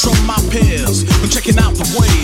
from my peers, and checking out the waves,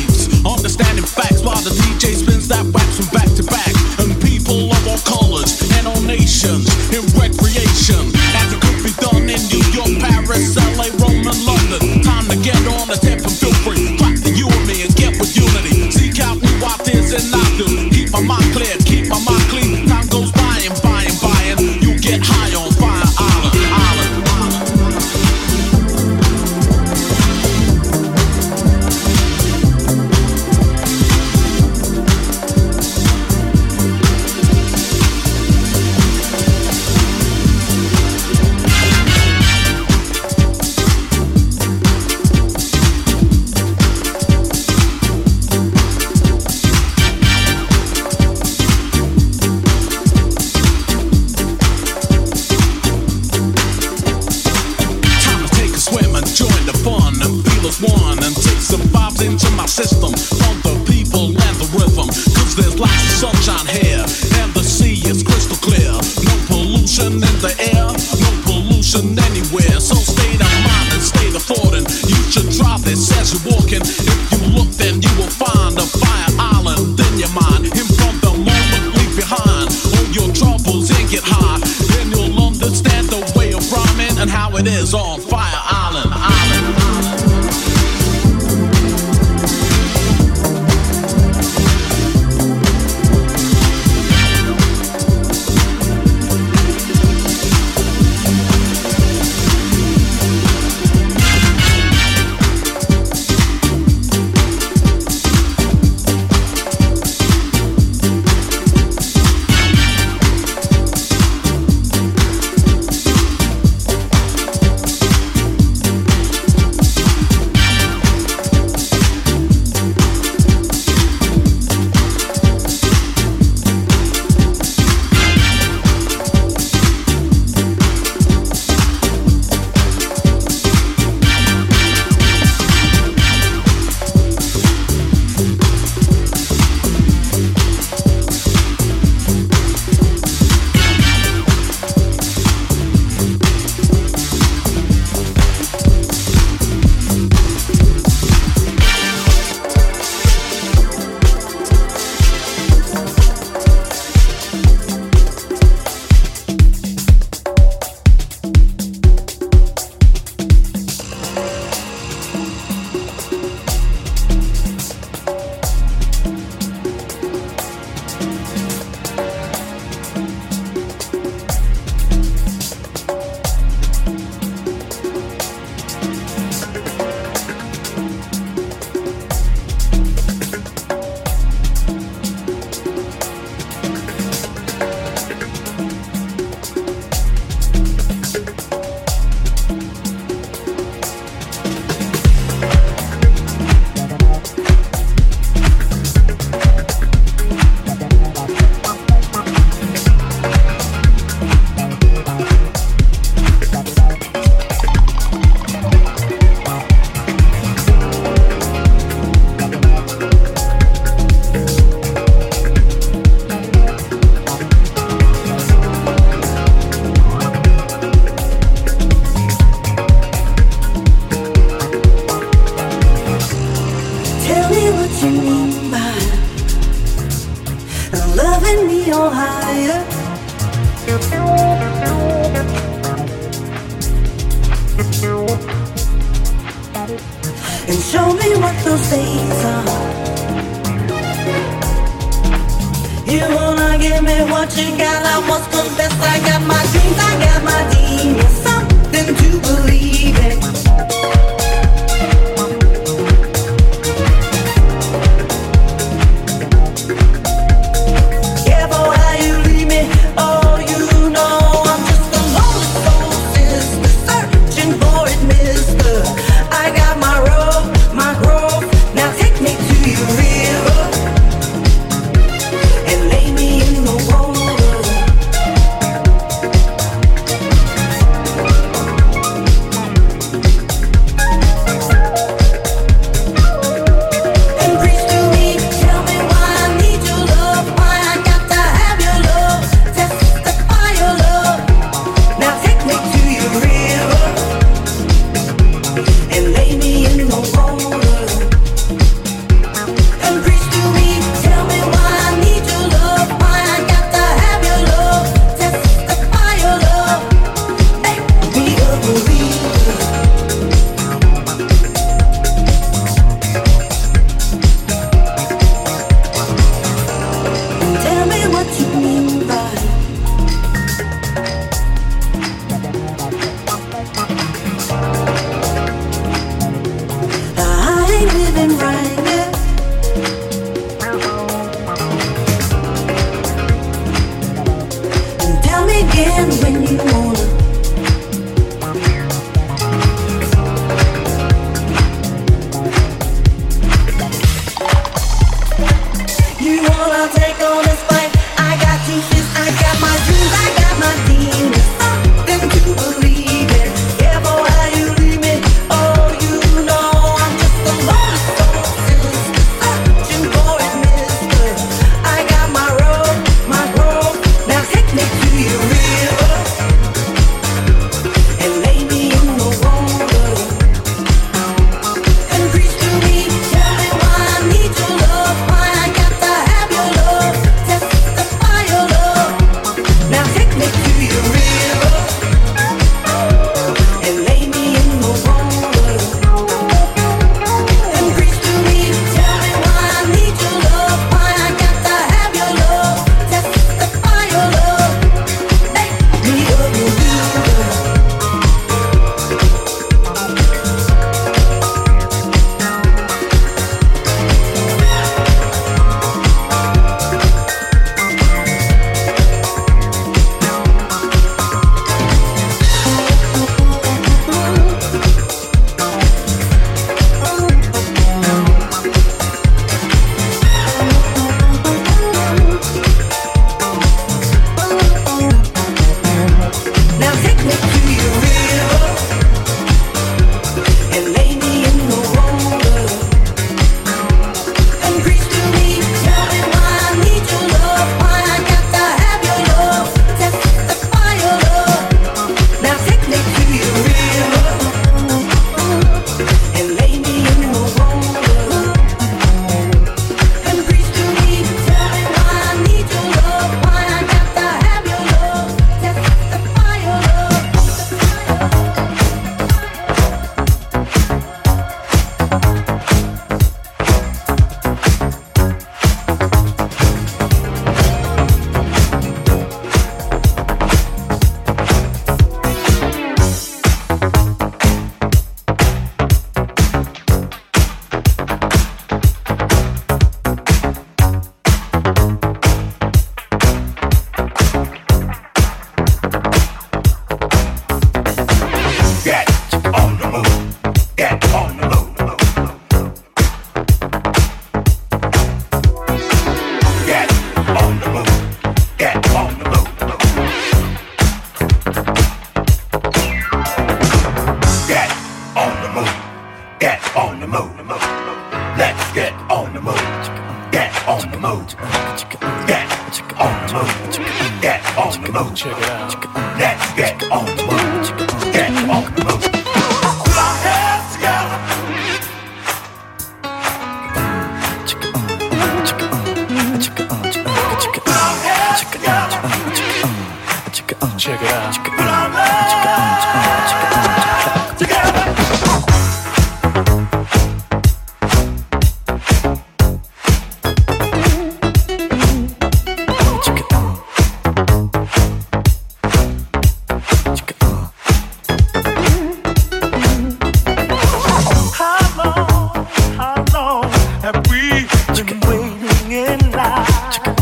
heart.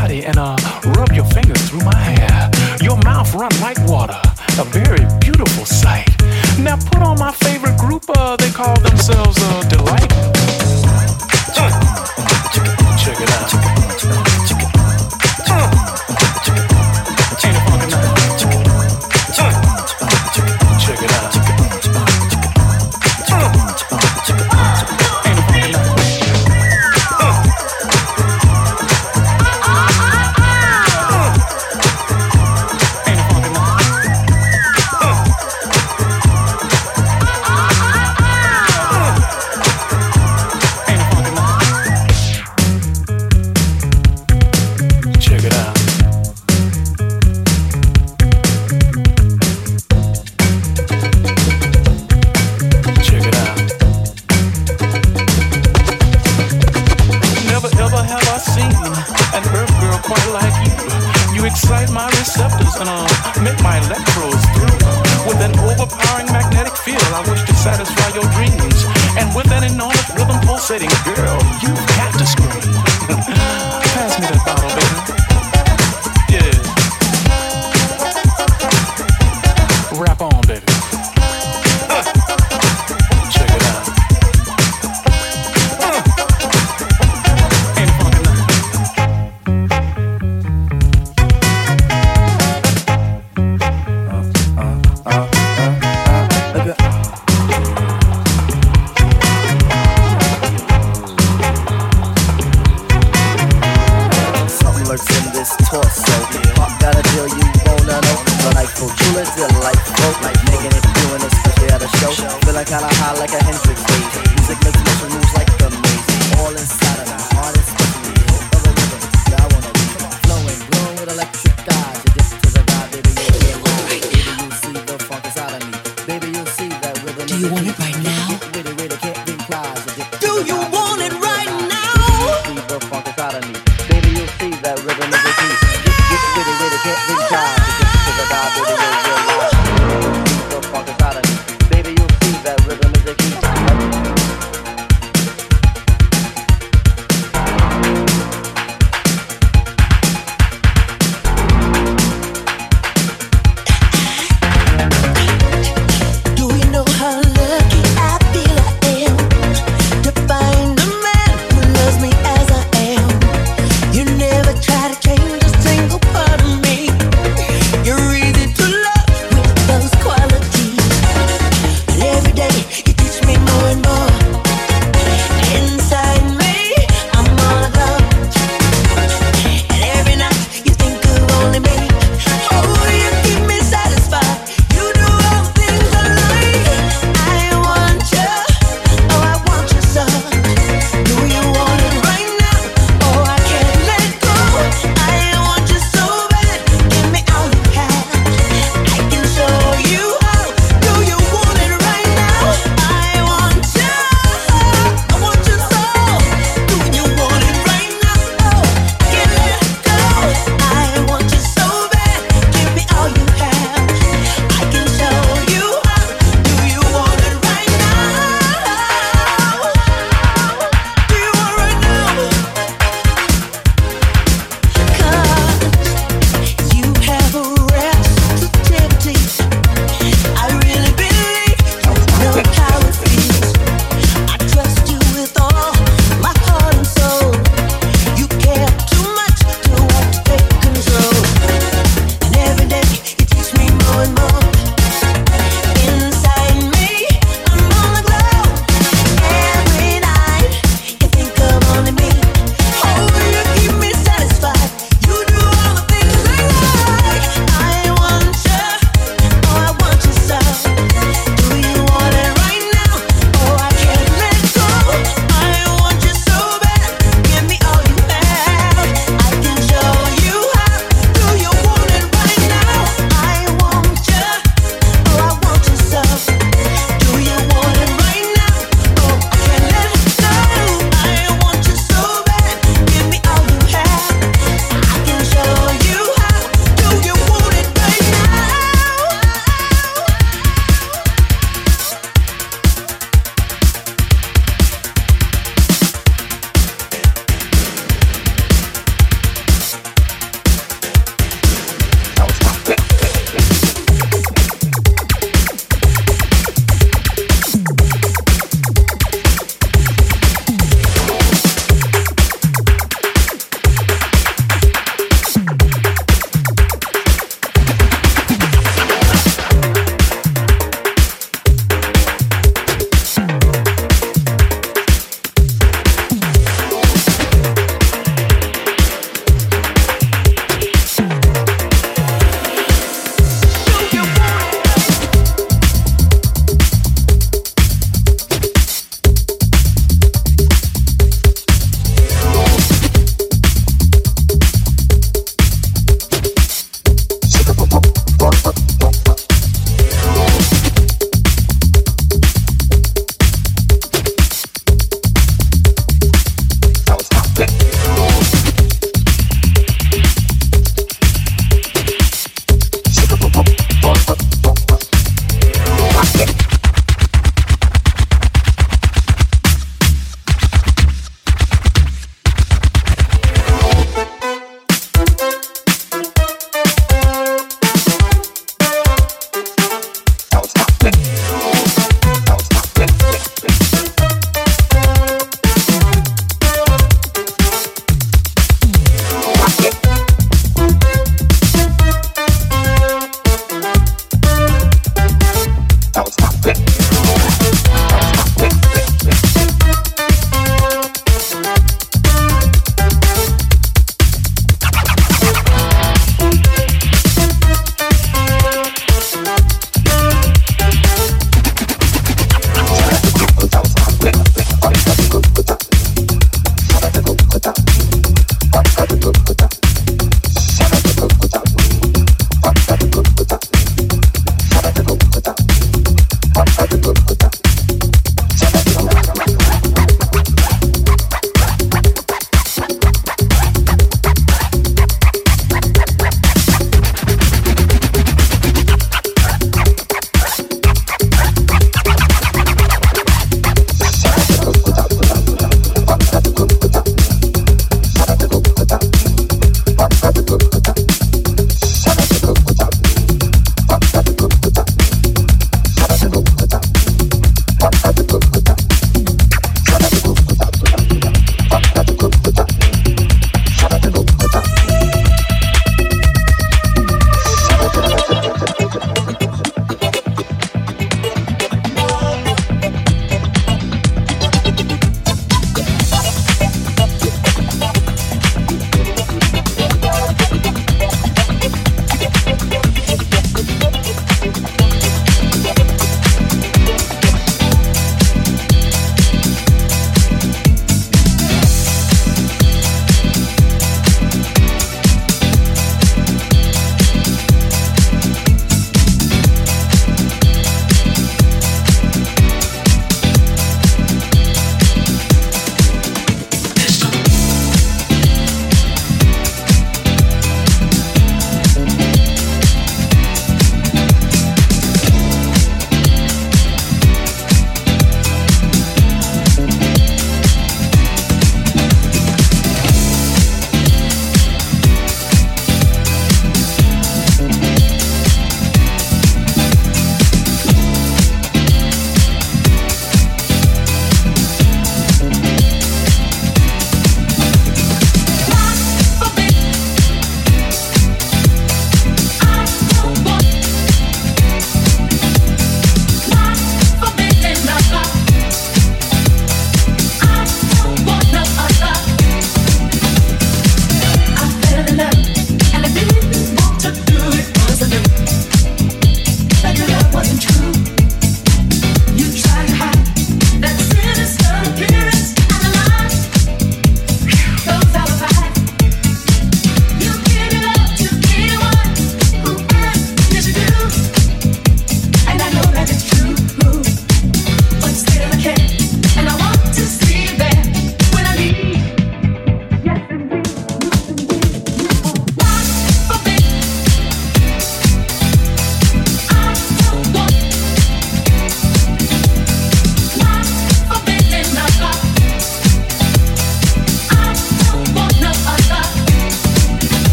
body and uh, rub your fingers through my hair. Your mouth run like water, a very beautiful sight. Now put on my favorite group, uh, they call themselves uh, Delight.